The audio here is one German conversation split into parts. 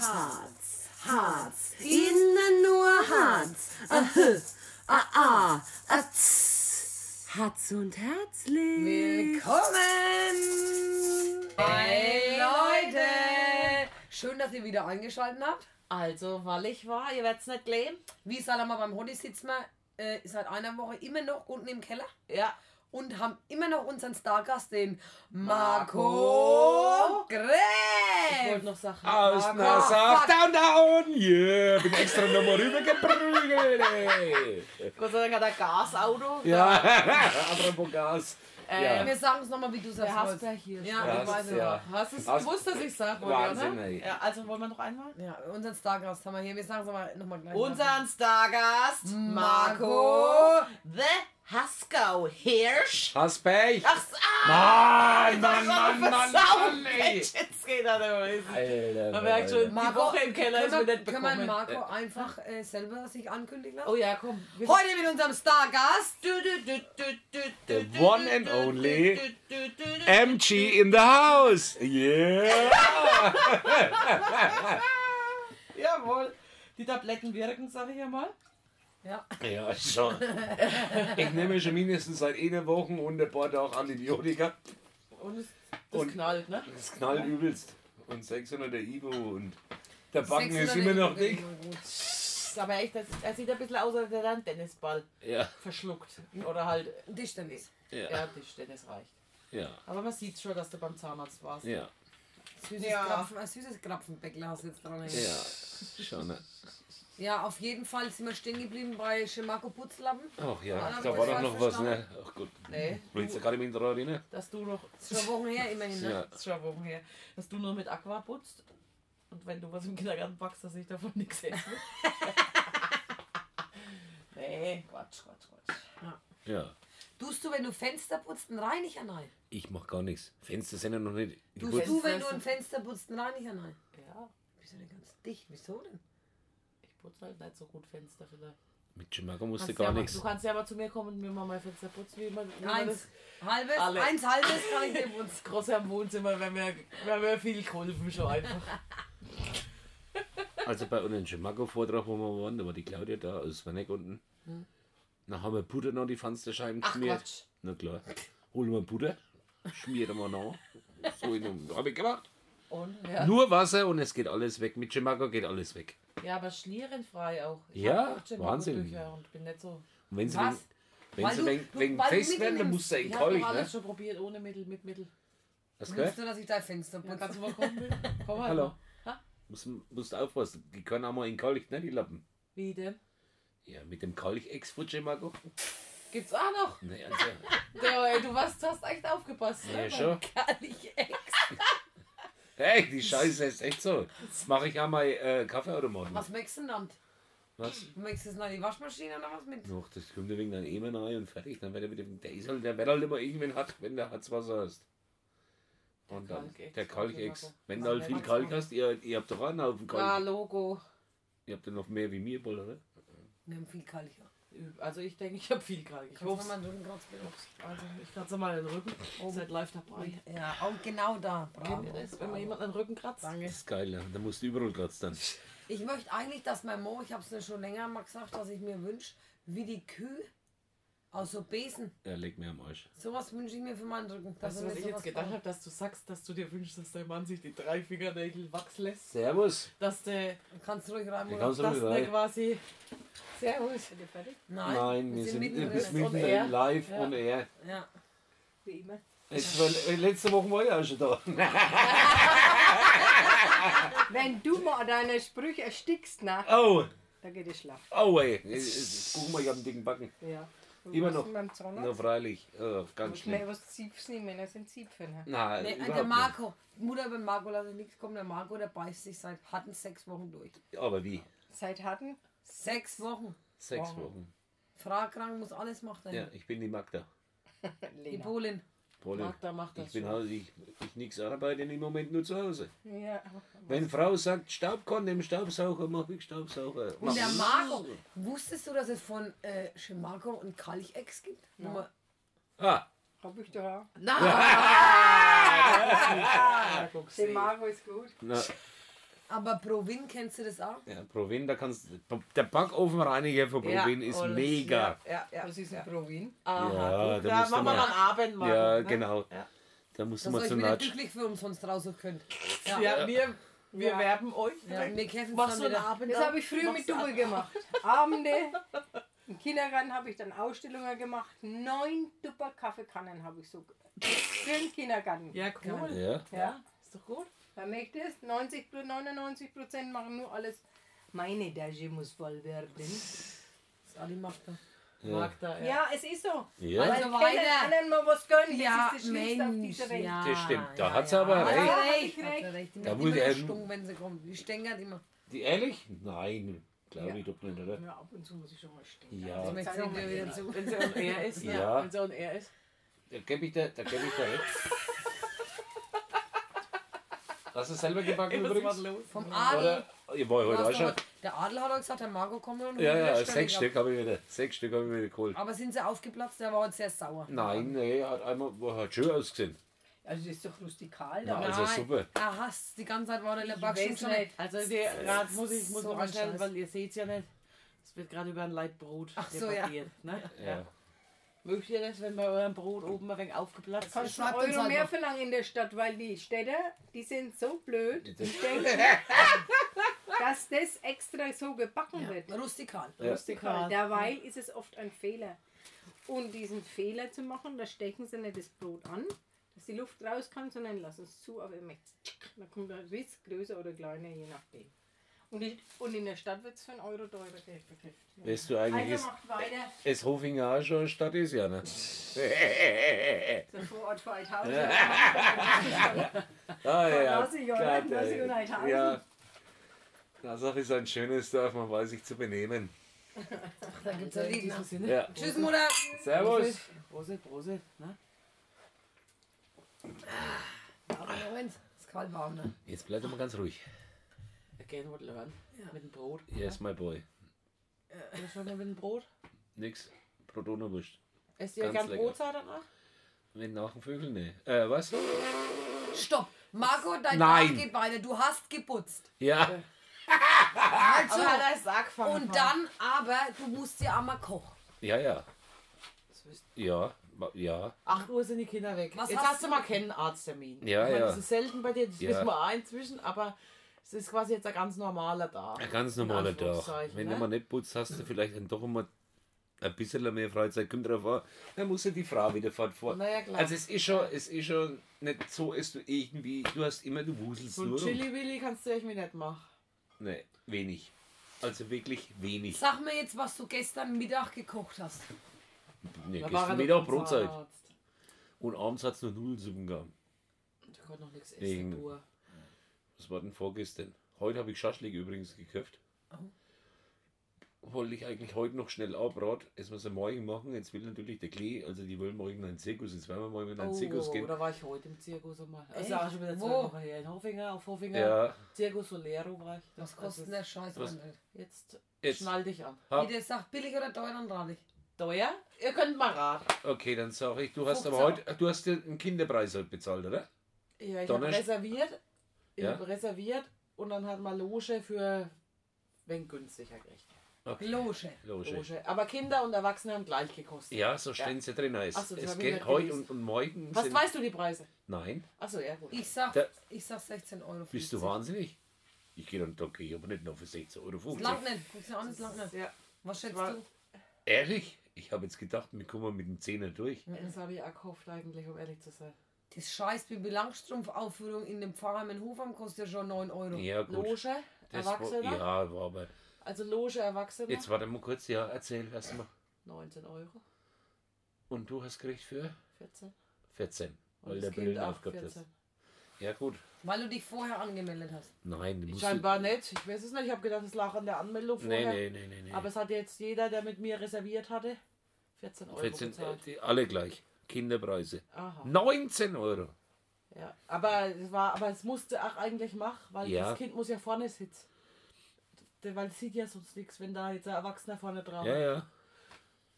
Harz, Harz, innen nur Harz. Ahö, ah, ah, ah, tss. Harz und herzlich. Willkommen! Hey Leute! Schön, dass ihr wieder eingeschaltet habt. Also, weil ich war, ihr werdet's nicht glauben. Wie gesagt, mal beim Hotti sitzen wir äh, seit einer Woche immer noch unten im Keller Ja. Und haben immer noch unseren Stargast, den Marco Ich Gräf. wollte noch Sachen. Aus Nassau, fuck. down, down, yeah, bin extra nochmal rübergeprügelt, ey. Gott sei Dank hat er Gasauto. Ja, apropos Gas. Äh, Ja. Wir sagen es nochmal, wie du sagst. Der Hasper hier. Ja, Ja, ich weiß es ja. Hast du es Hast- gewusst, dass ich sag? Wahnsinn, oder? ey. Ja, also wollen wir noch einmal? Ja, unseren Stargast haben wir hier. Wir sagen es nochmal gleich. Unseren Stargast, Marco. The Haskell Hirsch. Haspech. Ach, ah, Mann, Mann, Mann, Mann, Mann, ey. Jetzt geht er da Alter, Man merkt schon, die Marco, Woche im Keller ist mir nicht können wir bekommen. Marco einfach äh, selber sich ankündigen lassen? Oh ja, komm. Heute mit unserem Stargast. The one and only. MG in the house. Yeah. Jawohl. Die Tabletten wirken, sag ich ja mal. Ja. Ja, schon. Ich nehme schon mindestens seit einer Woche und ein paar Tage Antibiotika. Und es, das Und- knallt, ne? Das knallt übelst. Und 600 der Ivo und der Backen ist 600 immer noch dick. Aber echt, das, er sieht ein bisschen aus, als hätte er einen Tennisball Ja, verschluckt. Oder halt, Tischtennis. ja, ja, Tischtennis reicht. ja, Aber man sieht schon, dass du beim Zahnarzt warst. ja. Süßes, Ja. Krapfen, ein süßes Krapfenbäckler hast du jetzt dran. Ja, schon. Ne? Ja, auf jeden Fall sind wir stehen geblieben bei Schemako Putzlappen. Ach ja, Ah, da das war doch noch was, ne? Ach gut. Nee, Willst du gerade mit dran erinnern? dass du noch, schon Wochen her immerhin, ne? Ja. schon Wochen her, dass du nur mit Aqua putzt. Und wenn du was im Kindergarten backst, dass ich davon nichts esse. nee, Quatsch, Quatsch, Quatsch. Ja. Tust du, wenn du Fenster putzt, einen Reiniger rein? Ich mach gar nichts. Fenster sind ja noch nicht. Ich Tust du, wenn du ein Fenster putzt, einen Reiniger rein? Ja, Bist du denn ganz dicht? Wieso denn? Putze halt nicht so gut Fenster vielleicht. Mit Jamaika musst du gar ja nichts. du kannst ja mal zu mir kommen und mir mal mein Fenster putzen, wie man, wie Eins. Halbes? Alle. Eins halbes kann ich dir putzen. große am Wohnzimmer, wenn wir, wenn wir viel geholfen schon einfach. Also bei unserem Jamaika-Vortrag, wo wir waren, da war die Claudia da aus Werneck unten. Dann haben wir Butter noch die Fensterscheiben Ach, geschmiert. Quatsch. Na klar. Holen wir Butter, schmieren wir nach. So in dem, hab ich gemacht. Und, ja. Nur Wasser und es geht alles weg. Mit Jamaika geht alles weg. ja, aber schlierenfrei auch. Ich Ja, schon Wahnsinn. Und bin nicht so. Und wenn sie Was? wenn Weil sie du- wegen, du- wegen fest werden, dann musst du in Ich habe Keuch, alles ne? schon probiert, ohne Mittel, mit Mittel. Was Willst du, dass ich dein Fenster Ja, putze? kannst du mal kommen? Komm halt Hallo. mal. Ha? Musst, musst aufpassen. Die können auch mal in Kalk, ne, die Lappen. Wie denn? Ja, mit dem Kalk-Ex von Jamaika. Gibt's auch noch? Ne, also, Ja, ey, du warst, hast echt aufgepasst. ja, ne? schon. Ey. Hey, die Scheiße ist echt so. Mache ich auch mal äh, Kaffeeautomaten. Was möchtest du denn dann? Was? Möchtest du jetzt noch die Waschmaschine oder was mit? Noch, das kommt wegen dann eh mal rein und fertig. Dann wird er wieder, der ist halt, der wird halt immer irgendwen hat, wenn der Harzwasser hast. Und dann der Kalkex. Wenn du halt viel Kalk hast, ihr, ihr habt doch einen Haufen Kalk. Ah, Logo. Ihr habt ja noch mehr wie mir, Boll, oder? Wir haben viel Kalk. ja. Also ich denke, ich habe viel kurz bitte? Also ich kratze mal den Rücken. Oh. Seid live dabei. Ja, auch genau da. Bravo. Das, wenn man jemand den Rücken kratzt? Danke. Das ist geil, ja. da musst du überall kratzt dann. Ich möchte eigentlich, dass mein Mo, ich habe es schon länger mal gesagt, dass ich mir wünsche, wie die Kühe aus so Besen. Er legt mir am Arsch. Sowas wünsche ich mir für meinen Rücken. Weißt du, was ich jetzt gedacht habe, dass du sagst, dass du dir wünschst, dass dein Mann sich die drei Fingernägel wachsen lässt? Servus. Dass der, Kannst du ruhig rein, kannst du der rein. quasi... Servus. fertig? Nein, Nein, wir sind, mittendrin. bis on mitten air. live Ja. und er. Ja. Wie immer. Jetzt war, äh, letzte Woche war ich auch schon da. Wenn du mal deine Sprüche erstickst, na, Oh, da geht es schlafen. oh ey. Guck mal, ich hab einen dicken Backen. Ja. Und Immer noch. Na, freilich. Oh, ganz Muss schnell was Ziepfen nehmen, das sind Ziepfen. Nein, Nee, der Marco, Mutter beim Marco lasse ich nichts kommen. Der Marco, der beißt sich seit harten sechs Wochen durch. nicht. Aber wie? Seit hatten? Sechs Wochen. Sechs Wochen. Fragkrank muss alles machen. Ja, ich bin die Magda. Die Lena. Polin. Polin. Magda macht das Ich bin schon. halt, ich, ich nix arbeite im Moment nur zu Hause. Ja, Wenn Frau sagt, Staubkorn im Staubsauger, mach ich Staubsauger. Und der Marco, wusstest du, dass es von äh, Marco und Kalchex gibt? Wo man- Ah, hab ich da. Na! Den Marco ist gut. na, Aber Provin, kennst du das auch? Ja, Provin, da kannst der Backofenreiniger von Provin ist alles. mega. Ja, ja, ja. Was ist ja. ein Provin? Aha, Ja, gut, da da machen wir mal- Abend mal. Ja, ne? genau. Ja, Da musst du mal zu wieder Natsch. glücklich für umsonst raussuchen könnt. Ja. ja wir, wir Ja. werben euch. Ja, wir kämpfen Machst dann du einen wieder. Abend Das habe ich früher mit du Double gemacht. Abende. Im Kindergarten habe ich dann Ausstellungen gemacht. Neun Dupper Kaffeekannen habe ich so für den Kindergarten. Ja, cool. Ja. Ja. Ist doch gut. Man merkt es, 90, 99 Prozent machen nur alles. Meine Tasche muss voll werden. Das Ali macht da. Mag da, ja. Ja, es ist so. Ja. Weil Also kennen weiter. anderen mal was gönnen. Ja, das ist das Schlimmste auf dieser Welt. ja. Das stimmt, da ja, hat's ja. aber Hat recht. sie Ja, recht. Hat sie recht. recht. Die Da muss immer ich die eben- Stung, wenn sie kommt. Die stängert immer. Die ehrlich? Nein, glaube Ja. ich doch nicht, oder? Ja, ab und zu muss ich schon mal stehen. Ja. Ich möchte sie wieder zu. Wenn sie on air ist. Ja. Wenn sie on air ist. Da gebe ich dir, da gebe ich dir recht. Hast du selber gebacken Was übrigens? los? Vom Adel. Oder? Ich war heute auch schon. mal- Der Adel hat auch gesagt, der Marco kommt und Ja, ja, sechs Stück ab. Stück habe ich wieder. Sechs Stück habe ich wieder geholt. Aber sind sie aufgeplatzt? Der war heute sehr sauer. Nein, nee, hat einmal wo- hat schön ausgesehen. Also das ist doch rustikal da. also super. Er hasst die ganze Zeit, war er in der weiß schon nicht. Also der Rat muss ich muss So noch ein stellen, weil ihr seht ja nicht. Es wird gerade über ein Leitbrot Ach so, ja. debattiert. Ne? Ja. Mögt ihr das, wenn bei eurem Brot oben ein wenig aufgeplatzt Kannst ist? uns Euro mehr einfach. verlangen in der Stadt, weil die Städte, die sind so blöd, Das- die denken, dass das extra so gebacken wird. Rustikal. Ja. Rustikal. Derweil ist es oft ein Fehler. Und diesen Fehler zu machen, da stechen sie nicht das Brot an, dass die Luft raus kann, sondern lassen es zu, aber immer dann kommt ein Riss größer oder kleiner, je nachdem. Und, ich, und in der Stadt wird es für einen Euro teurer verkauft. Weißt du eigentlich, Also ist, macht weiter. es Hofinger auch schon eine Stadt ist, ja, ne? Der Vorort für Eithausen. Ah, ja. Ey. und Eithausen. Ja. Nasach ist ein schönes Dorf, man weiß sich zu benehmen. Da gibt's ja In Lied. Ja. Tschüss, Mutter. Servus. Prosit, Prosit. Ne? Aber Moment, ist kalt warm, ne? Jetzt bleibt mal ganz ruhig. Again what learn. Mit dem Brot. Yes, my boy. Oder schon mal mit dem Brot? Nix. Brot ohne Wurst. Esst ihr Ganz gern lecker. Brotzeit danach? Mit nach dem Vögel, ne. Äh, was? Stopp. Marco, dein Nein. Tag geht weiter. Du hast geputzt. Ja. Also, Aber hat er Sack fangen und dann aber, du musst ja einmal kochen. Ja, ja. Ja. ma- Ja. 8 Uhr sind die Kinder weg. Was Jetzt hast hast du du- mal keinen Arzttermin. Ja, ich meine, ja. Das ist selten bei dir, das Ja. wissen wir auch inzwischen, aber es ist quasi jetzt ein ganz normaler Tag. Ein ganz normaler Tag. Wenn ne? du mal nicht putzt, hast du vielleicht dann doch immer ein bisschen mehr Freizeit. Kommt drauf an, dann muss ja die Frau wieder fortfahren. Naja, klar. Also es ist schon, es ist schon nicht so, dass du irgendwie, du hast immer, du wuselst so nur rum. Chili-Willi kannst du irgendwie nicht machen. Nee, wenig. Also wirklich wenig. Sag mir jetzt, was du gestern Mittag gekocht hast. Nee, Da er gestern Mittag Brotzeit. Zahnarzt. Und abends hat es noch Nudelsuppen gegeben. Du konntest noch nichts essen. Was war denn vorgestern? Heute habe ich Schaschlik übrigens gekauft. Wollte ich eigentlich heute noch schnell abrat, es muss am Morgen machen. Jetzt will natürlich der Klee, also die wollen morgen in einen Zirkus. Jetzt werden wir morgen in einen Zirkus Oh, gehen. da war ich heute im Zirkus einmal. Also Echt? auch schon wieder zwei Wo? Wochen her. In Hofinger, auf Hofinger. Ja, Circus Solero war ich. Was Das kostet ist- denn der Scheiß? Was? Jetzt, Jetzt. schnall dich an. hab, Wie der sagt, billig oder teuer, dann rate ich. Teuer? Ihr könnt mal raten. okay, dann sage ich, du hast 15 aber heute, du hast dir einen Kinderpreis heute bezahlt, oder? Ja, ich habe reserviert. Ich Ja. habe reserviert und dann hat man Loge für wenn günstiger gekriegt. Okay. Loge. Loge. Loge. Aber Kinder und Erwachsene haben gleich gekostet. Ja, so stehen sie drin. Es, Ach so, das es geht heute und, und morgen. Was sind, weißt du die Preise? Nein, Achso, ja gut. Ich sag, Der- ich sag 16 Euro. bist du wahnsinnig? Ich gehe dann doch, ich aber nicht noch für 16,50 Euro. Das langt nicht. Guck's dir an, das langt nicht. Ja, Was schätzt war- du? Ehrlich? Ich habe jetzt gedacht, wir kommen mit dem Zehner durch. das habe ich auch gehofft eigentlich, um ehrlich zu sein. Das scheiß Bibi Langstrumpf-Aufführung in dem Pfarrheim in Hofheim kostet ja schon 9 Euro. Ja, gut. Loge, Das war, ja, war aber. Also Loge, Erwachsene. Jetzt warte mal kurz, ja, erzähl erstmal. 19 Euro. Und du hast gekriegt für 14. 14, Und weil der Brillen aufgehabt. 14. Ja, gut. Weil du dich vorher angemeldet hast. Nein, du musst. Scheinbar nicht. Ich weiß es nicht. Ich habe gedacht, es lag an der Anmeldung Nee, vorher. nee, nee, nee. nee. Aber es hat jetzt jeder, der mit mir reserviert hatte, 14 Euro 14, äh, bezahlt. die, alle gleich. Kinderpreise. Aha. 19 Euro. Ja. Aber es war, aber es musste auch eigentlich machen, weil Ja. das Kind muss ja vorne sitzen. Der- Weil es sieht ja sonst nichts, wenn da jetzt ein Erwachsener vorne drauf Ja, ja.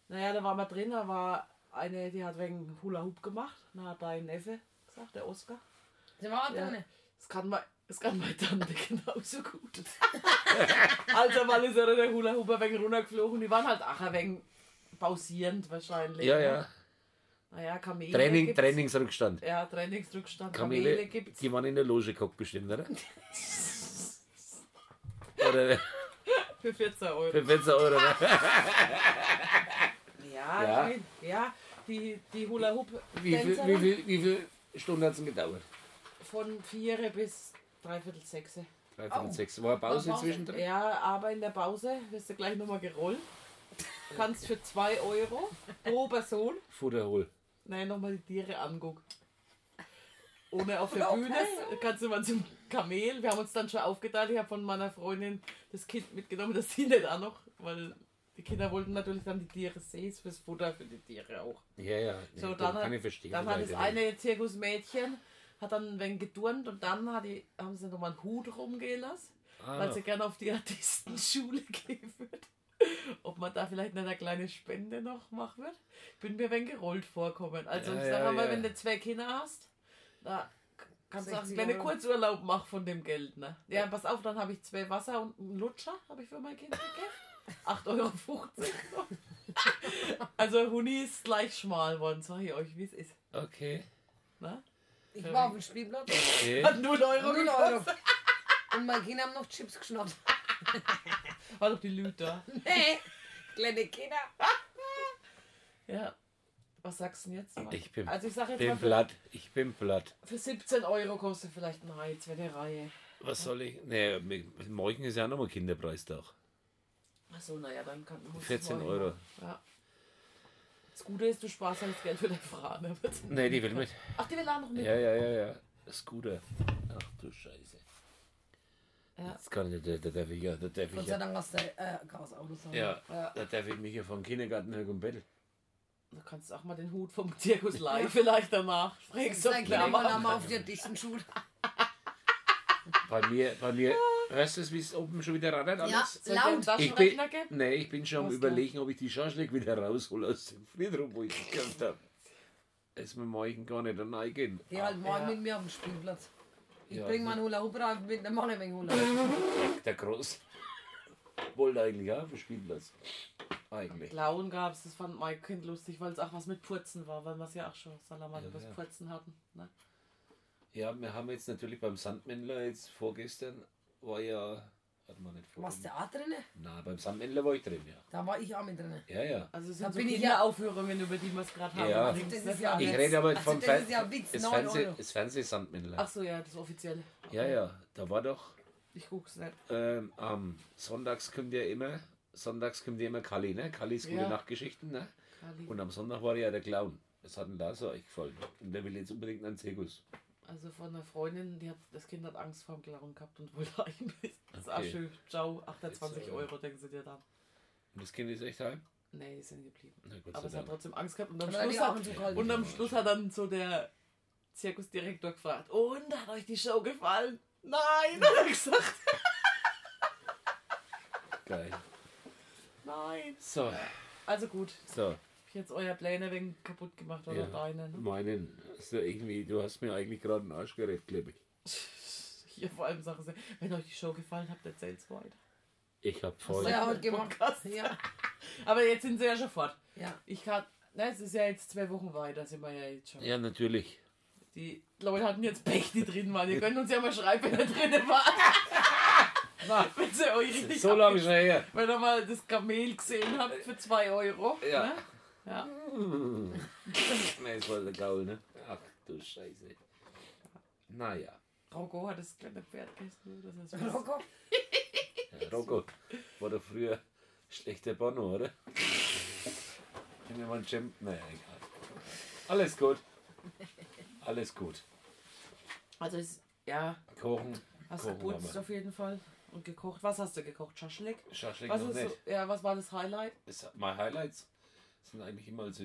Naja, da waren wir drin, da war eine, die hat wegen Hula Hoop gemacht. Da hat dein Neffe gesagt, der Oscar. Sie war Ja. drin. Das kann man, Das kann meine Tante genauso gut. also mal ist er der Hula Hoop ein wenig runtergeflogen. Die waren halt auch ein wenig pausierend wahrscheinlich. Ja, ne? ja. Naja, Kamele Training, gibt's. Trainingsrückstand. Ja, Trainingsrückstand. Kamele, Kamele, gibt's. die waren in der Loge geguckt bestimmt, oder? oder Für 14 Euro. für 14 Euro. Ne? Ja, Ja. ja. ja die, die Hula Hoop Wie viel, wie, viel, wie viel Stunden hat es gedauert? von 4 bis dreiviertel 6. Dreiviertel Oh. sechs. War eine Pause Pause? zwischendrin? Ja, aber in der Pause wirst du gleich nochmal gerollt. Kannst für 2 Euro pro Person Futter hol. Nein, nochmal die Tiere angucken. Ohne auf der Bühne kannst du mal zum Kamel. Wir haben uns dann schon aufgeteilt. Ich habe von meiner Freundin das Kind mitgenommen, das sie nicht auch noch, weil die Kinder wollten natürlich dann die Tiere sehen, fürs Futter für die Tiere auch. Ja, ja. Nee, So, dann, kann hat, ich verstehen. dann hat das eine Zirkusmädchen hat dann ein wenig geturnt und dann hat die, haben sie nochmal einen Hut rumgehen lassen, Ah, weil sie gerne auf die Artistenschule gehen würde. Ob man da vielleicht eine kleine Spende noch machen wird. Ich bin mir wenig gerollt vorkommen. Also Ja, ich sage ja, mal, ja. wenn du zwei Kinder hast, da kannst du auch einen 60 kleinen. Kurzurlaub machen von dem Geld. Ne? Ja, pass auf, dann habe ich zwei Wasser und einen Lutscher habe ich für mein Kind gegeben. 8,50 Euro. also Huni ist gleich schmal worden, sag ich euch, wie es ist. Okay. Ne? Ich war auf dem Spielplatz. okay. Hat 0 Euro 0 gekostet. Euro. Und meine Kinder haben noch Chips geschnappt. War doch die Lüter. Nee, kleine Kinder. Ja. Was sagst du denn jetzt? mal? Ich bin, also ich sage jetzt bin mal, für, platt. Ich bin platt. für 17 Euro kostet vielleicht ein Hai, zweite Reihe. Was soll ich? Nee, morgen ist ja auch nochmal Kinderpreistag. Achso, naja, dann kann muss 14 morgen Euro. Ja. Das Gute ist, du sparst halt das Geld für deine Frau. Ne? Nee, die will mit. Ach, die will auch noch mit. Ja, ja, ja, ja. Scooter. Ach du Scheiße. Ja. Das kann ich, da, da darf ich ja, da darf Gott ich sei ja. Dank hast du äh, Chaos Autos. haben. Ja, Ja. da darf ich mich ja vom Kindergarten her und betteln. Du kannst auch mal den Hut vom Zirkus live vielleicht danach. Fragst du, einmal auf der dichten Schule. Bei mir, bei mir, hörst du, wie es oben schon wieder rattert alles? Ja, einen laut. Ich bin, nee, ich bin schon am überlegen, ob ich die Schaschlik wieder raushole aus dem Friedhof, wo ich gekauft habe. Ist mir morgen gar nicht reingehen. Geh halt morgen Ja. mit mir auf den Spielplatz. Ich Ja, bring meinen Hula Hoop rein mit, mach ich wegen Hula Hoop. Der Groß. Wollte eigentlich auch auf Spielplatz. Eigentlich. Klauen gab es, das fand mein Kind lustig, weil es auch was mit Purzen war, weil wir es ja auch schon Salaman Ja, über das ja. Purzen hatten. Ne? Ja, wir haben jetzt natürlich beim Sandmännler jetzt vorgestern war ja. Warte mal nicht vor. Was da auch drin? Na, beim Sandmännler war ich drin, ja. Da war ich auch mit drin. Ja, ja. Also es Da sind so bin ich ja- Kinderaufführungen, über die wir es gerade haben. Ja. allerdings Das nicht ist ja. Ich rede aber Also vom das Fer ist ja Witz, das, 9 Fernseh das Fernsehsandmännler. Ach so, ja, das offizielle. Ja, ja, da war doch. Ich guck's nicht. Ähm, am Sonntags kommt ja immer, Sonntags kommt ja immer Kali, ne? Kallis gute Ja. Nachtgeschichten, ne? Kali. Und am Sonntag war ja der Clown. Das hat ihm da so euch gefallen. Und der will jetzt unbedingt einen Zirkus. Also von einer Freundin, die hat das Kind hat Angst vor dem Klauen gehabt und wollte eigentlich. Das ist auch Okay. schön. Ciao, 28 Jetzt, äh, Euro, denken sie dir dann. Und das Kind ist echt heim? Nee, die sind geblieben. Aber sei es hat trotzdem Angst gehabt und am, Schluss auch hat, und am. Schluss hat dann so der Zirkusdirektor gefragt, und hat euch die Show gefallen? Nein, hat er gesagt. Geil. Nein. So, Also gut, so. Jetzt euer Pläne wegen kaputt gemacht oder Ja. deine? Ne? Meinen, so irgendwie, du hast mir eigentlich gerade einen Arsch gerettet, glaube ich. Hier vor allem Sachen, wenn euch die Show gefallen hat, erzählt es weiter. Ich hab voll. ja heute gemacht. Ja, Aber jetzt sind sie ja schon fort. ja. Ich kann, na, es ist ja jetzt zwei Wochen weiter, sind wir ja jetzt schon. Ja, natürlich. Die Leute hatten jetzt Pech, die drin waren. Ihr könnt uns ja mal schreiben, wenn ihr drin wart. wenn sie euch richtig So lange schon her. Wenn ihr mal das Kamel gesehen habt für 2 Euro. Ja. Ne? Ja. Nee, es war der Gaul, ne? Ach du Scheiße. Naja. Rocco hat das kleine Pferd gegessen. Das was. Rocco. Ja, Rocco war doch früher schlechter Bono, oder? Wenn wir mal ein Champ. Naja, egal. Alles gut. Alles gut. Also ist, ja, Kochen. hast Kochen geputzt auf jeden Fall. Und gekocht. Was hast du gekocht? Schaschlik? Schaschlik Was noch ist nicht. so, ja, was war das Highlight? Das, meine Highlights sind eigentlich immer, also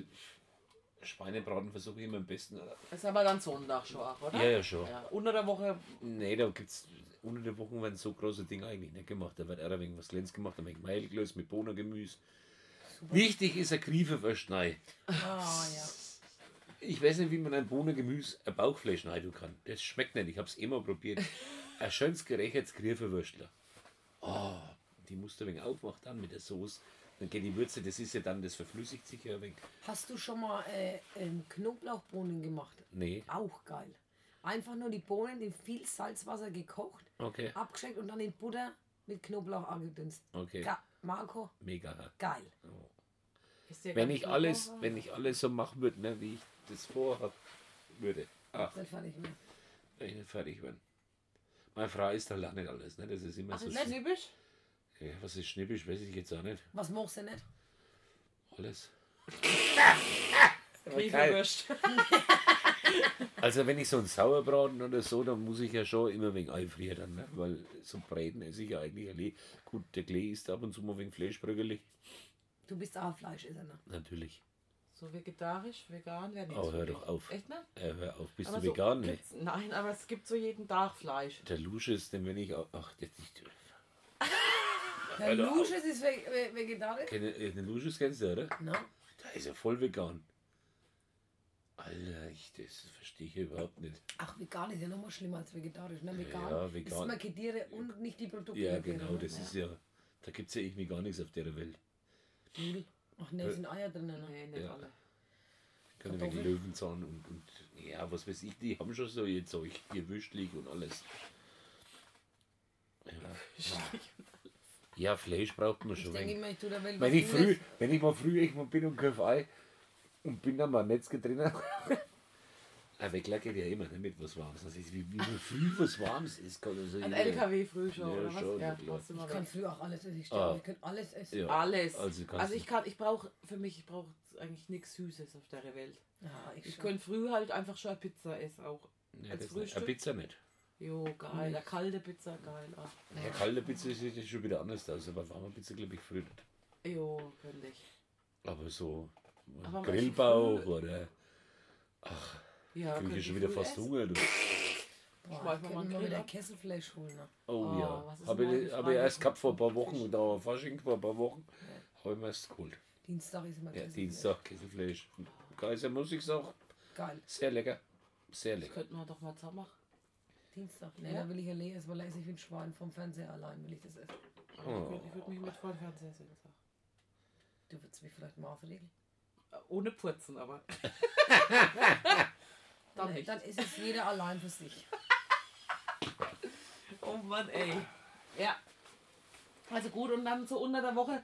Schweinebraten versuche ich immer am besten. Das ist aber dann Sonntag schon auch, oder? Ja, ja, schon. Ja, unter der Woche Nee, da gibt's unter der Woche werden so große Dinge eigentlich nicht gemacht. Da wird eher wenig was Glänz gemacht, ein wenig Mehlglöß mit Bohnengemüse. Wichtig ist ein Griefe rein. Ah, ja. Ich weiß nicht, wie man ein Bohnengemüse ein Bauchfleisch schneiden kann. Das schmeckt nicht. Ich habe es immer probiert. ein schönes gerächertes Grieferwürstler. Oh, die musst du wenig aufmachen dann mit der Soße. Dann geht die Würze, das ist ja dann, das verflüssigt sich ja ein wenig. Hast du schon mal äh, ähm, Knoblauchbohnen gemacht? Nee, Auch geil. Einfach nur die Bohnen in viel Salzwasser gekocht, okay, abgeschickt und dann in Butter mit Knoblauch angedünst. okay. Ga Marco, Mega. geil. Dir Wenn ich alles, wenn ich alles so machen würde, ne, wie ich das vorhab, würde. Ach, Nicht fertig mehr. wenn ich nicht fertig bin. Meine Frau ist halt auch nicht alles, ne? Das ist immer Ach, so. ist nicht typisch? Ja, was ist schnippisch, weiß ich jetzt auch nicht. Was machst du nicht? Alles. Grieferwürst. Also wenn ich so einen Sauerbraten oder so, dann muss ich ja schon immer wegen einfrieren, dann, ne? weil so Braten esse ich ja eigentlich alle. Gut, der Klee isst ab und zu mal wegen Fleischbröckeli. Du bist auch Fleischesser, ne? Natürlich. So vegetarisch, vegan wäre nicht Oh, hör doch auf. Echt nicht? Äh, hör auf, bist Aber du so vegan? Ne? Nein, aber es gibt so jeden Tag Fleisch. Der Lusches, den wenn ich auch. Ach, das ist. Der. Lusches ist ve ve vegetarisch? Kenn- äh, Den Lusches kennst du, oder? No. Der ist ja voll vegan. Alter, ich, das verstehe ich überhaupt nicht. Ach, vegan ist ja noch mal schlimmer als vegetarisch. Ne? Vegan, Ja, ist vegan. immer die Tiere und nicht die Produkte. Ja, genau, ne? das ist ja. Da gibt es ja irgendwie gar nichts auf der Welt. Null. Ach ne, sind Eier drin. Ne? Nicht Ja. alle. Keine wegen Löwenzahn und, und ja, was weiß ich, die haben schon so ihr Zeug, ihr Würstlich und alles. Ja, ja Fleisch braucht man Ich schon. denke Wenn, immer, ich tue der Welt wenn ich früh, wenn ich mal früh ich mal bin und kauf Ei und bin dann mal im Netz drinnen. Ein Weckler geht ja immer nicht mit was Warmes. Das ist, wie, wie man früh was Warmes ist, kann also Ein jeder- LKW früh schon, Ja, oder was? schon, ja, klar. Ich kann früher auch alles essen. Ich, Ah. ich kann alles essen. Ja. Alles. Also Also, ich kann, ich brauche, für mich, ich brauche eigentlich nichts Süßes auf der Welt. Ja, ich, Ich könnte früh halt einfach schon eine Pizza essen auch. Nee, als. Frühstück? Eine Pizza nicht. Jo, geil. Eine kalte Pizza, geil. Ach, Ja, kalte Pizza sieht schon wieder anders aus, aber warme Pizza glaube ich früh nicht. jo, könnte ich. Aber so Aber Grillbauch oder Ja, kriege ich schon wieder fast essen. Hunger. Du. Boah, ich mal wieder. Kesselfleisch holen. Ne? Oh, Oh, ja. Habe ich, hab ich erst gehabt vor ein paar Wochen, da war Fasching vor ein paar Wochen. Habe ich mir erst geholt. Dienstag ist immer Ja, Kesselfleisch. Dienstag, Käsefleisch. Kaiser muss ich sagen, Geil. sehr lecker. Sehr Das lecker. könnten wir doch mal zusammen machen. Dienstag. Ne, Ja? da will ich ja leer essen, ich bin Schwein vom Fernseher allein, will ich das essen. Ich würde würd mich mit vor den Fernseher setzen. Du würdest mich vielleicht maßregeln. Äh, Ohne Purzen, aber. Dann Nee, dann ist es jeder allein für sich. Oh Mann, ey. Ja. Also gut, und dann so unter der Woche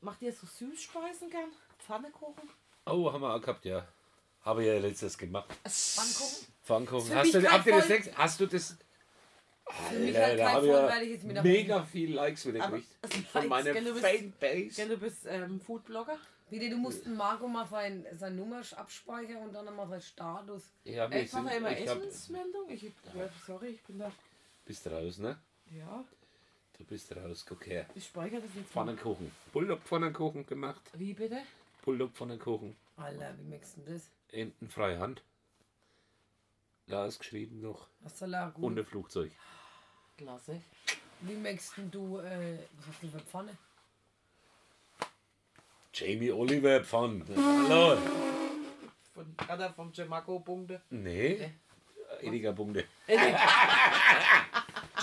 macht ihr so Süßspeisen gern? Pfannekuchen? Oh, haben wir auch gehabt, ja. Habe ich ja letztes gemacht. Pfannkuchen? Pfannkuchen. Für Hast du, habt ihr das Hast du das? Für mich Alter, halt da kein habe ich vollwertiges mit mega viel Likes wieder gekriegt. also Von meiner gell, du bist- Fanbase. Ja, du bist ähm, Foodblogger? Bitte, du musst dem Marco mal sein, sein Nummer abspeichern und dann mal sein Status. Ja, wir Ich mache immer ich hab, Essensmeldung. Ich, ja, sorry, ich bin da. bist raus, ne? Ja, Du bist raus, guck her. ich speichere das jetzt. Pfannenkuchen. Bulldog-Pfannenkuchen gemacht. Wie bitte? Bulldog-Pfannenkuchen. Alter, wie merkst du das? Enten Freihand. Lars geschrieben noch. Er gut? Und ein Flugzeug. Klasse. Wie merkst du, äh, was hast du für Pfanne? Jamie Oliver Pfann. Hallo. Von, hat er vom Gemaco Punkte. Nee. Ediger Punkte. Äh, nee,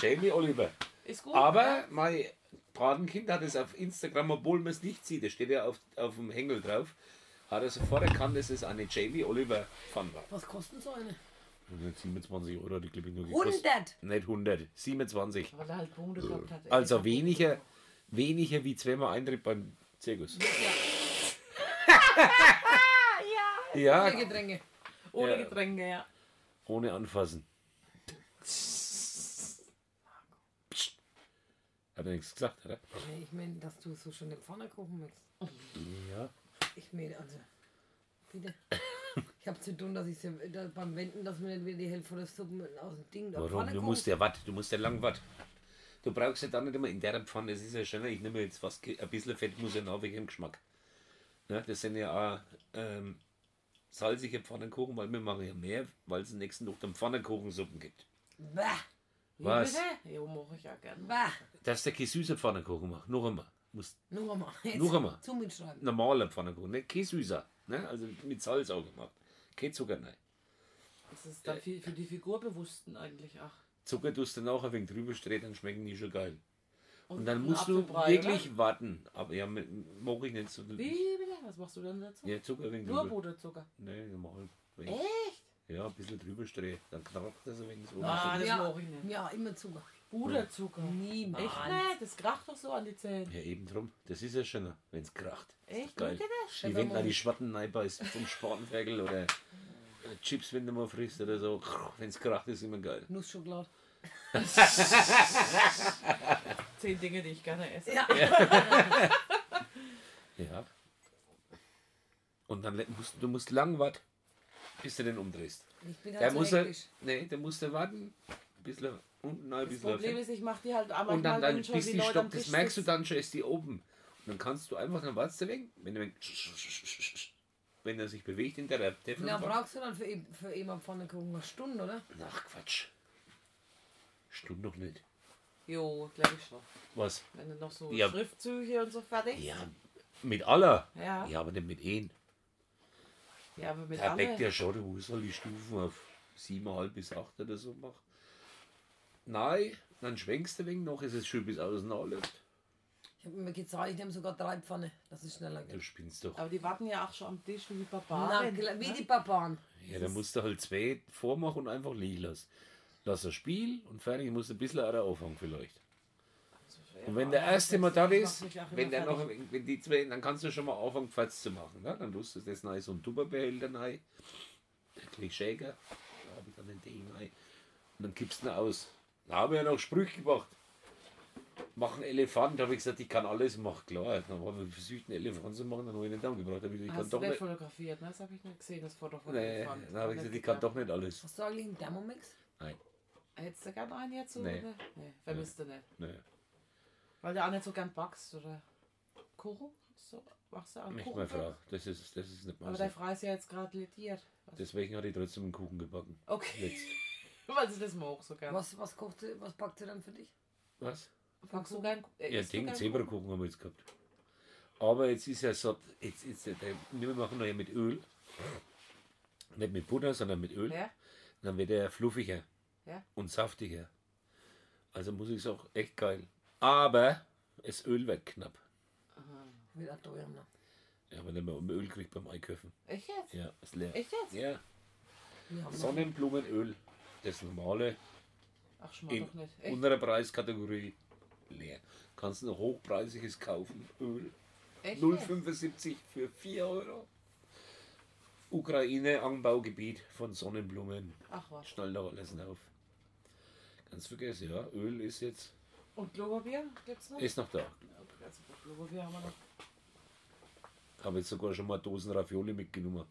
Jamie Oliver. ist gut. Aber mein Patenkind hat es auf Instagram, obwohl man es nicht sieht, das steht ja auf, auf dem Hängel drauf, hat er sofort erkannt, dass es eine Jamie Oliver Pfann war. Was kostet so eine? 27 Euro hat die glaube ich nur gekostet. 100! Nicht 100, 27. Weil er halt Punkte gehabt hat. ey. Also weniger, weniger wie zweimal Eintritt beim Zirkus. Ja, Ohne Getränke. Ohne Ja. Getränke, ja. ohne anfassen. Hat er nichts gesagt, oder? Nee, ich meine, dass du so schon den Pfannkuchen magst. Ja. Ich meine, also, bitte. Ich habe zu tun, dass ich sie, da, beim Wenden, dass mir nicht wieder die Hälfte der Suppe aus dem Ding da Warum? Du musst ja wat, du musst ja lang wat. Du brauchst ja dann nicht immer in der Pfanne, das ist ja schöner, ich nehme jetzt was, ein bisschen Fett muss ja nach wegen dem Geschmack. Ne, das sind ja auch ähm, salzige Pfannenkuchen, weil wir machen ja mehr, weil es nächsten Tag dann Pfannenkuchensuppen gibt. Bäh, Was? Jo, mache ich ja gerne. bäh. Dass der kein süßer Pfannenkuchen macht, noch einmal. Muss Nur einmal. Jetzt Noch einmal. Zu mitschreiben. normaler Pfannenkuchen, nicht kein süßer. Ne? Also mit Salz auch gemacht. Kein Zucker, nein. Das ist dann für, für die Figurbewussten eigentlich auch. Zucker tust du nachher wegen drüber streht, dann schmecken die schon geil. Und dann ein musst du wirklich Oder? warten. Aber ja, mag ich nicht so. Wie? Was machst du denn dazu? Ja, Zucker wegen Nur drüber. Puderzucker. Nee, normal. Echt? Ja, ein bisschen drüber streht. Dann kracht das ein wenig so. Ah, das ja, mag ich nicht. ja, immer Zucker. Puderzucker. Niemals. Echt nicht? Das kracht doch so an die Zähne. Ja, eben drum. Das ist ja schöner, wenn es kracht. Das ist Echt? geil. Ihr das? Wie wenn da die Schwatten reinbeißt vom Spatenferkel oder Chips, wenn du mal frisst oder so. Wenn es kracht, ist immer geil. Nussschokolade. Zehn Dinge, die ich gerne esse. Ja. Ja. Und dann musst du musst lang warten, bis du den umdrehst. Ich bin Der halt so muss er, nee, der muss er warten, bisschen unten, ein Das bisschen Problem auf- ist, ich mache die halt aber Und dann, dann bis die Stopp, das merkst du dann schon, ist die oben. Und dann kannst du einfach, dann wartest du weg, wenn, du, wenn er sich bewegt in der lange Teflon. brauchst du dann für, für immer Pfannekuchen? Eine Stunde, oder? Ach Quatsch. Stimmt noch nicht. Jo, glaube ich schon. Was? Wenn du noch so Ja. Schriftzüge und so fertig. Ja, mit aller. Ja. Ja, aber nicht mit ein. Ja, aber mit Der alle. deckt ja schon, du musst halt die Stufen auf 7,5 bis 8 oder so machen. Nein, dann schwenkst du wegen noch, ist es schön bis außen anläuft. Ich habe mir gesagt, ich nehme sogar drei Pfanne, dass es schneller Du geht. spinnst doch. Aber die warten ja auch schon am Tisch wie die Na, Barbaren. wie ne? die Barbaren. Ja, dann musst du halt zwei vormachen und einfach liegen lassen. Lass das Spiel und fertig, musst ein bisschen auch anfangen vielleicht. Und wenn der erste mal da ist, wenn der noch, wenn die zwei, dann kannst du schon mal anfangen, Pfatz zu machen. Ne? Dann tust du das rein, so ein Tupperbehälter rein, ein bisschen Shaker, da habe ich dann den Ding rein. Und dann kippst du ihn aus. Da habe ich ja noch Sprüche gemacht. Mach einen Elefant, da habe ich gesagt, ich kann alles machen, klar. Dann haben wir versucht, einen Elefant zu machen, dann habe ich nicht angebracht. Hab ich, gesagt, ich kann Hast du nicht. fotografiert, ne? Das habe ich nicht gesehen, das Foto von Nee, Elefant. dann habe ich gesagt, ich kann doch nicht alles. Hast du eigentlich einen Thermomix? Nein, Hättest du gerne einen jetzt? Nee. Oder? Nee, vermisst du nicht. nee. Weil du auch nicht so gern backst, oder? Kuchen? So, machst du auch Nicht Kuchen? meine Frau. Das ist, das ist nicht Aber meine deine Frau ist ja jetzt gerade lediert. Deswegen hat ich trotzdem einen Kuchen gebacken. Okay, Jetzt. weil sie das mag so gern. Was, was kocht sie, was backt sie dann für dich? Was? Magst du gern? Äh, Ja, gern Zebrakuchen haben wir jetzt gehabt. Aber jetzt ist ja so, jetzt ist der, wir machen noch ja mit Öl. Nicht mit Butter, sondern mit Öl. Ja? Dann wird er fluffiger Ja. und saftiger. Also muss ich sagen, echt geil. Aber das Öl wird knapp. Wieder teuer, ne? Ja, wenn man um Öl kriegt beim Einkaufen. Echt jetzt? Ja, ist leer. Echt jetzt? Ja, Sonnenblumenöl, das normale, Ach, schmeckt in doch nicht. Echt? unserer Preiskategorie leer. Kannst du noch hochpreisiges kaufen, Öl. Echt jetzt? 0,75 für 4 Euro. Ukraine, Anbaugebiet von Sonnenblumen. Ach was. Schnall doch alles auf. Ganz vergessen, ja. Öl ist jetzt, Und Klopapier gibt's noch? ist noch da. Okay, also Klopapier haben wir noch. Habe jetzt sogar schon mal Dosen Ravioli mitgenommen.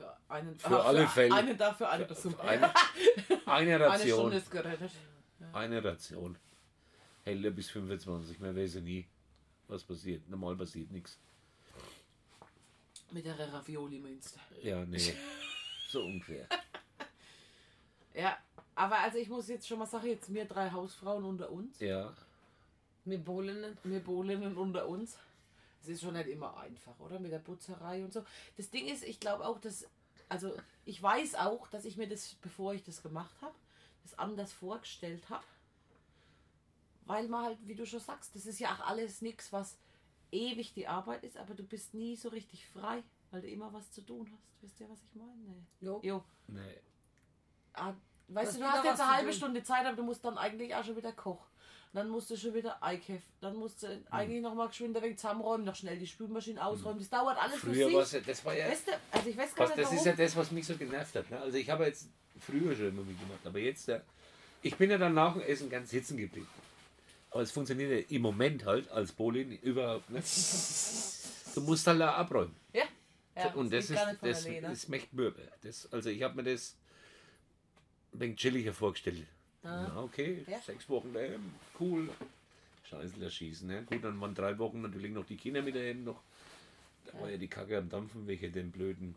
Für einen, Für alle für Fälle. Einen Tag für eine Person. Eine, eine Eine Ration. Stunde ist gerettet. Eine Ration. Helle bis 25. Man weiß ja nie, was passiert. Normal passiert nichts. Mit der Ravioli meinst du? Ja, nee. So ungefähr. Ja, aber also ich muss jetzt schon mal sagen, jetzt wir drei Hausfrauen unter uns, Ja. Wir bohlen nicht. wir Bolinnen unter uns. Es ist schon nicht immer einfach, oder? Mit der Putzerei und so. Das Ding ist, ich glaube auch, dass, also ich weiß auch, dass ich mir das, bevor ich das gemacht habe, das anders vorgestellt habe. Weil man halt, wie du schon sagst, das ist ja auch alles nichts, was ewig die Arbeit ist, aber du bist nie so richtig frei, weil du immer was zu tun hast. Wisst ihr, was ich meine? Nee. Jo. Jo. Nee. Ah, weißt Das du, du hast jetzt eine halbe tun. Stunde Zeit, aber du musst dann eigentlich auch schon wieder kochen. Dann musst du schon wieder einkaufen. Dann musst du Hm. eigentlich noch mal geschwind wenig zusammenräumen, noch schnell die Spülmaschine ausräumen. Das dauert alles Früher für sich. das war ja, Weißt du, also ich weiß gar was, nicht, das ist ja das, was mich so genervt hat. Ne? Also ich habe jetzt früher schon immer mitgemacht, aber jetzt, ja, ich bin ja dann nach dem Essen ganz sitzen geblieben. Aber es funktioniert ja im Moment halt als Bolin überhaupt nicht. Du musst halt da abräumen. ja, ja, und das geht ist, das ist echt mürbe. Das, also ich habe mir das ein wenig chilliger vorgestellt. Na, okay, Ja. sechs Wochen daheim, cool. Scheiße erschießen. Ne? Gut, dann waren drei Wochen natürlich noch die Kinder mit daheim noch. Da war ja die Kacke am Dampfen wegen den blöden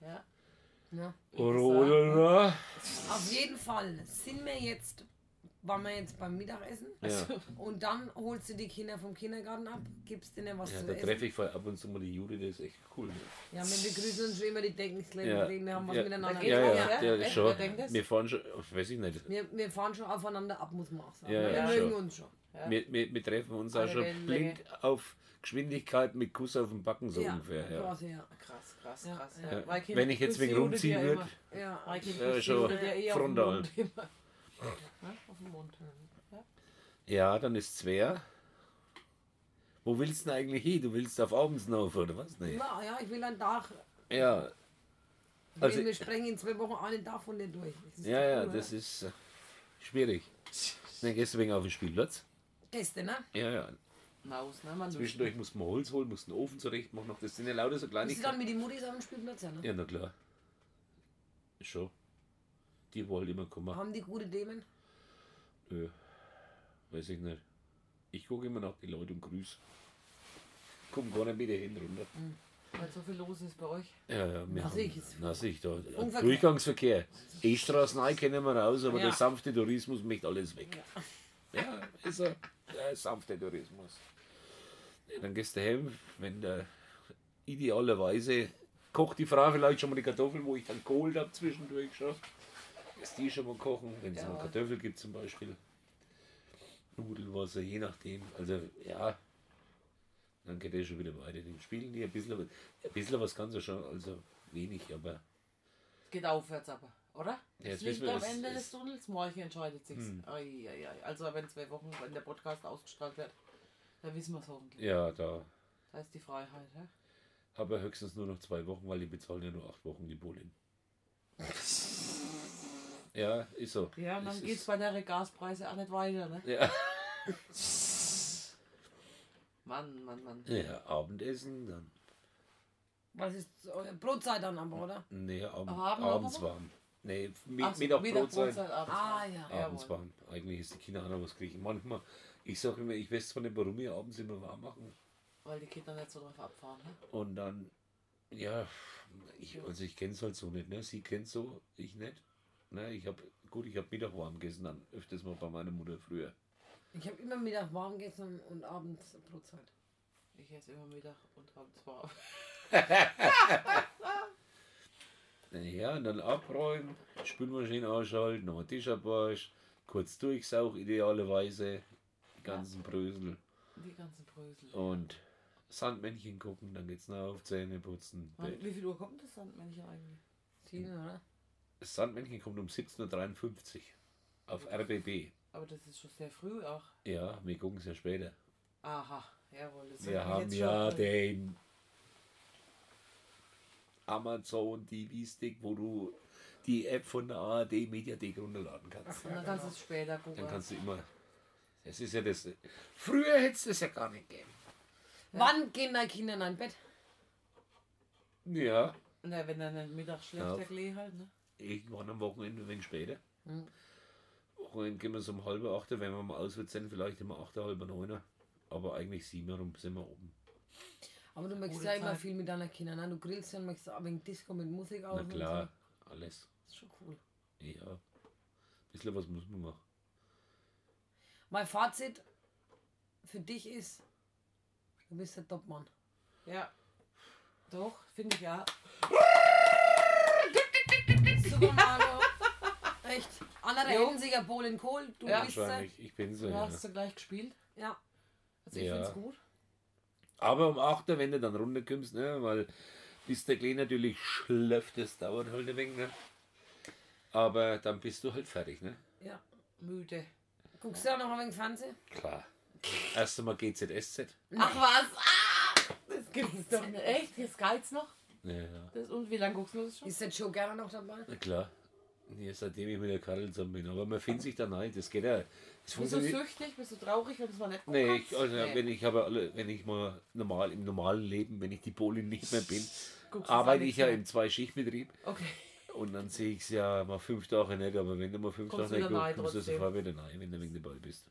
Ja. Ja. Corona. Auf jeden Fall sind wir jetzt waren wir jetzt beim Mittagessen. Ja. Und dann holst du die Kinder vom Kindergarten ab, gibst denen was Ja, zu da essen. treffe ich voll ab und zu mal die Jude, das ist echt cool. Ne? Ja, wir begrüßen uns schon immer, die denken, es Ja, wir haben was ja, miteinander. geht ja, auch, ja, ja? ja, Echt? schon. Wir fahren schon, weiß ich nicht. Wir, wir fahren schon aufeinander ab, muss man auch sagen. Ja, wir ja, mögen uns schon. Ja. Wir, wir, wir treffen uns auch Alle schon Wellenlänge. blind auf Geschwindigkeit mit Kuss auf den Backen so ungefähr. Ja. ja. Krass, krass, Ja, krass. ja. Ja. Kind Wenn ich jetzt wegen rumziehen ja würd. immer. ja. Ja, die schon ja frontal. Auf den Mund. Ja. Ja, dann ist Zwer. Wo willst du denn eigentlich hin? Du willst auf Abendsnauf oder was? Nee. Ja, ja, ich will ein Dach. Ja, Also- wir sprechen in zwei Wochen einen Dach von dir durch. Ja, ja, cool, das oder? ist äh, schwierig. Dann gehst du wegen auf den Spielplatz. Gäste, ne? Ja, ja. Maus, ne? Man Zwischendurch musst du mal Holz holen, musst einen Ofen zurecht machen. noch. Das sind ja lauter so Bist du dann mit den Muttis auf dem Spielplatz? Ja, ne? Ja, na klar. Schon. Die wollen immer kommen. Haben die gute Themen? Nö, weiß ich nicht. Ich gucke immer nach die Leute und grüße. Komm gar nicht mit dir hin runter. Weil so viel los ist bei euch. Ja, ja, wir Na, haben, ist- na da. Unverkehr. Durchgangsverkehr. E-Straßen kennen wir raus, aber Ja. der sanfte Tourismus möchte alles weg. Ja, ist er. Der sanfte Tourismus. Ja, dann gehst du heim, wenn der idealerweise kocht die Frau vielleicht schon mal die Kartoffeln, wo ich dann geholt habe zwischendurch schon. Die schon mal kochen, wenn es Ja. noch Kartoffeln gibt zum Beispiel. Nudelwasser, je nachdem. Also ja, dann geht er schon wieder weiter. Dann spielen die ein bisschen, ein bisschen was kann sie schon, also wenig, aber Es geht aufwärts aber, oder? Ja, es jetzt liegt am Ende des Tunnels. Morgen entscheidet sich's. Hm. Ai, ai, ai. Also wenn zwei Wochen, wenn der Podcast ausgestrahlt wird, dann wissen wir es hoffentlich. ja, da Da ist die Freiheit. Ja? ich höchstens nur noch zwei Wochen, weil die bezahlen ja nur acht Wochen die Bullen. Ja, ist so. Ja, und dann geht es bei der Gaspreise auch nicht weiter, ne? Ja. Mann, Mann, Mann. ja, Abendessen, dann. Was ist eure Brotzeit dann aber, oder? Nee, wir abends warm. Nee, mit, so, Mittag Mittag, Brotzeit. Brotzeit, abends. Ah, ja. Abends warm. Eigentlich ist die Kinder auch noch was kriegen. Manchmal, ich sage immer, ich weiß zwar nicht, warum wir abends immer warm machen. Weil die Kinder nicht so drauf abfahren. Ne? Und dann, ja, ich, also ich kenne es halt so nicht. Ne? Sie kennt so, ich nicht. Ne? Ich habe, gut, ich habe Mittag warm gegessen, dann öfters mal bei meiner Mutter früher. Ich habe immer Mittag warm gegessen und abends Brotzeit. Ich esse immer Mittag und abends warm. Ja, und dann abräumen, Spülmaschine ausschalten, nochmal Tisch abwaschen, kurz durchsauch idealerweise, die ganzen Brösel Die ganzen Brösel. und Sandmännchen gucken, dann geht's nach auf Zähne putzen. Wann, wie viel Uhr kommt das Sandmännchen eigentlich? Sieben, oder? Das Sandmännchen kommt um 17.53 Uhr auf RBB. Aber das ist schon sehr früh auch. Ja, wir gucken es ja später. Aha, jawohl. Das Wir haben jetzt ja den Amazon TV-Stick, wo du die App von der ARD Mediathek runterladen kannst. Und dann kannst du es später gucken. Dann kannst du immer. Das ist ja das. Früher hätte es das ja gar nicht gegeben. Wann gehen deine Kinder in ein Bett? Ja, Na, wenn dann ein Mittag schläft, Ja. halt, ne? Irgendwann am Wochenende ein wenig später. Hm. Wochenende gehen wir so um halb acht, wenn wir mal auswärts sind, vielleicht immer acht, halb neun. Aber eigentlich sieben rum sind wir oben. Aber du möchtest Gute ja immer viel mit deiner Kinder. Ne? Du grillst ja und möchtest auch wegen Disco mit Musik aus. Na und klar, alles. So. Das ist schon cool. Ja. Ein bisschen was muss man machen. Mein Fazit für dich ist, du bist der Topmann. Ja. Doch, finde ich ja. Super Mario. Echt. Andere Jo. ja Polen Kohl. Du Ja. bist sie. Wahrscheinlich, ich bin so. Du Ja. hast du gleich gespielt. Ja. Also ich Ja. finde es gut. Aber um 8 Uhr, wenn du dann runterkommst, ne, weil bis der Klee natürlich schläft, das dauert halt ein wenig, ne? Aber dann bist du halt fertig, ne? ja. Müde. Guckst du auch noch ein wenig Fernsehen? Klar. Erst einmal GZSZ. Ach was? Ah! Das gibt's doch nicht. Echt? Jetzt geht's noch? Ja, ja. Das, und wie lange guckst du das schon? Ist der Joe gerne noch dabei? Na klar. Ja, seitdem ich mit der Karl zusammen bin. Aber man findet sich da rein. Das geht ja. Das Bist du süchtig? Bist du traurig, wenn du es mal nicht Nee, ich, also Nee. wenn ich aber alle, wenn ich mal normal im normalen Leben, wenn ich die Polin nicht mehr bin, Guckst arbeite ich ja im Zwei-Schicht-Betrieb Okay. und dann sehe ich es ja mal fünf Tage nicht, aber wenn du mal fünf Kommst Tage nicht guckst, kommst du sofort wieder rein, wenn du wegen dabei bist.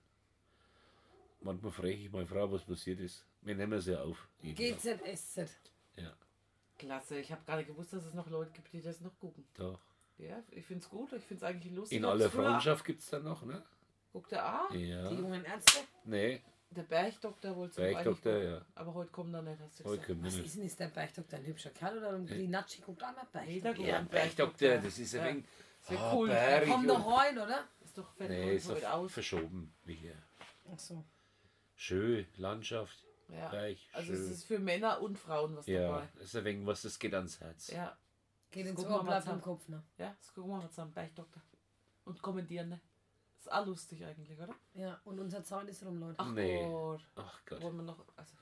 Manchmal frage ich meine Frau, was passiert ist. Wir nehmen es ja auf. GZSZ. Ja, Klasse. Ich habe nicht gewusst, dass es noch Leute gibt, die das noch gucken. doch. Ja, ich finde es gut. Ich finde es eigentlich lustig. In aller Freundschaft gibt es dann noch, ne? Guckt er an? Ja. Die jungen Ärzte. Nee, Der Bergdoktor wollte Bergdoktor, eigentlich ja. Aber heute kommt er nicht, hast du Heute gesagt. Was nicht. ist denn, ist der Bergdoktor ein hübscher Kerl oder ein Grinatschi guckt auch mal Jeder Bergdoktor? Ja, ein Bergdoktor, das ist ein Ja. wenig. Sehr Ah, cool. Berg Komm doch rein, oder? Ist doch fett Nee, ist heute doch aus. verschoben. Micha. Ach so. Schön, Landschaft, Ja. Berg, Also es schön. ist für Männer und Frauen was Ja, dabei. das ist ein wenig was, das geht ans Herz. Ja. Geht ins Ohr, bleibt im Kopf, ne? Ja, das gucken wir mal zusammen. Bergdoktor. Und kommentieren, ne? Ist auch lustig eigentlich, oder? Ja, und unser Zeit ist rum, Leute. Ach Nee. Gott. Ach Gott. Wollen wir noch. Also,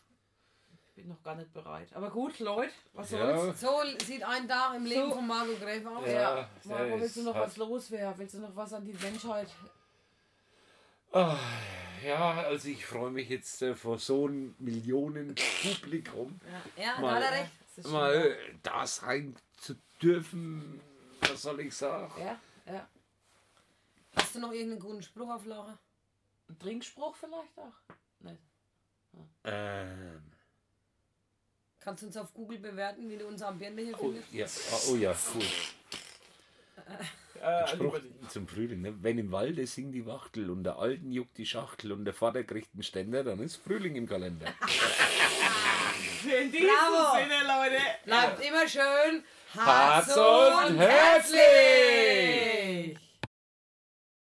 ich bin noch gar nicht bereit. Aber gut, Leute, was Ja. soll's? So sieht ein Tag im Leben So. von Margot Gräfe aus. Ja. Ja, Marco, willst du noch hart. was loswerden? Willst du noch was an die Menschheit? Ah, ja, also ich freue mich jetzt äh, vor so einem Millionen-Publikum Ja, da Mal. er recht. Das mal da sein zu dürfen. Was soll ich sagen? Ja, ja. Hast du noch irgendeinen guten Spruch auf Laura? Ein Trinkspruch vielleicht auch? Nicht. Ähm, Kannst du uns auf Google bewerten, wie du unser Ambiente hier oh, findest? ja, ah, oh ja, cool. Äh, Spruch zum Frühling. Ne? Wenn im Walde singt die Wachtel und der Alten juckt die Schachtel und der Vater kriegt einen Ständer, dann ist Frühling im Kalender. In diesem Bravo. Sinne, Leute. Bleibt immer schön Herz und herzlich!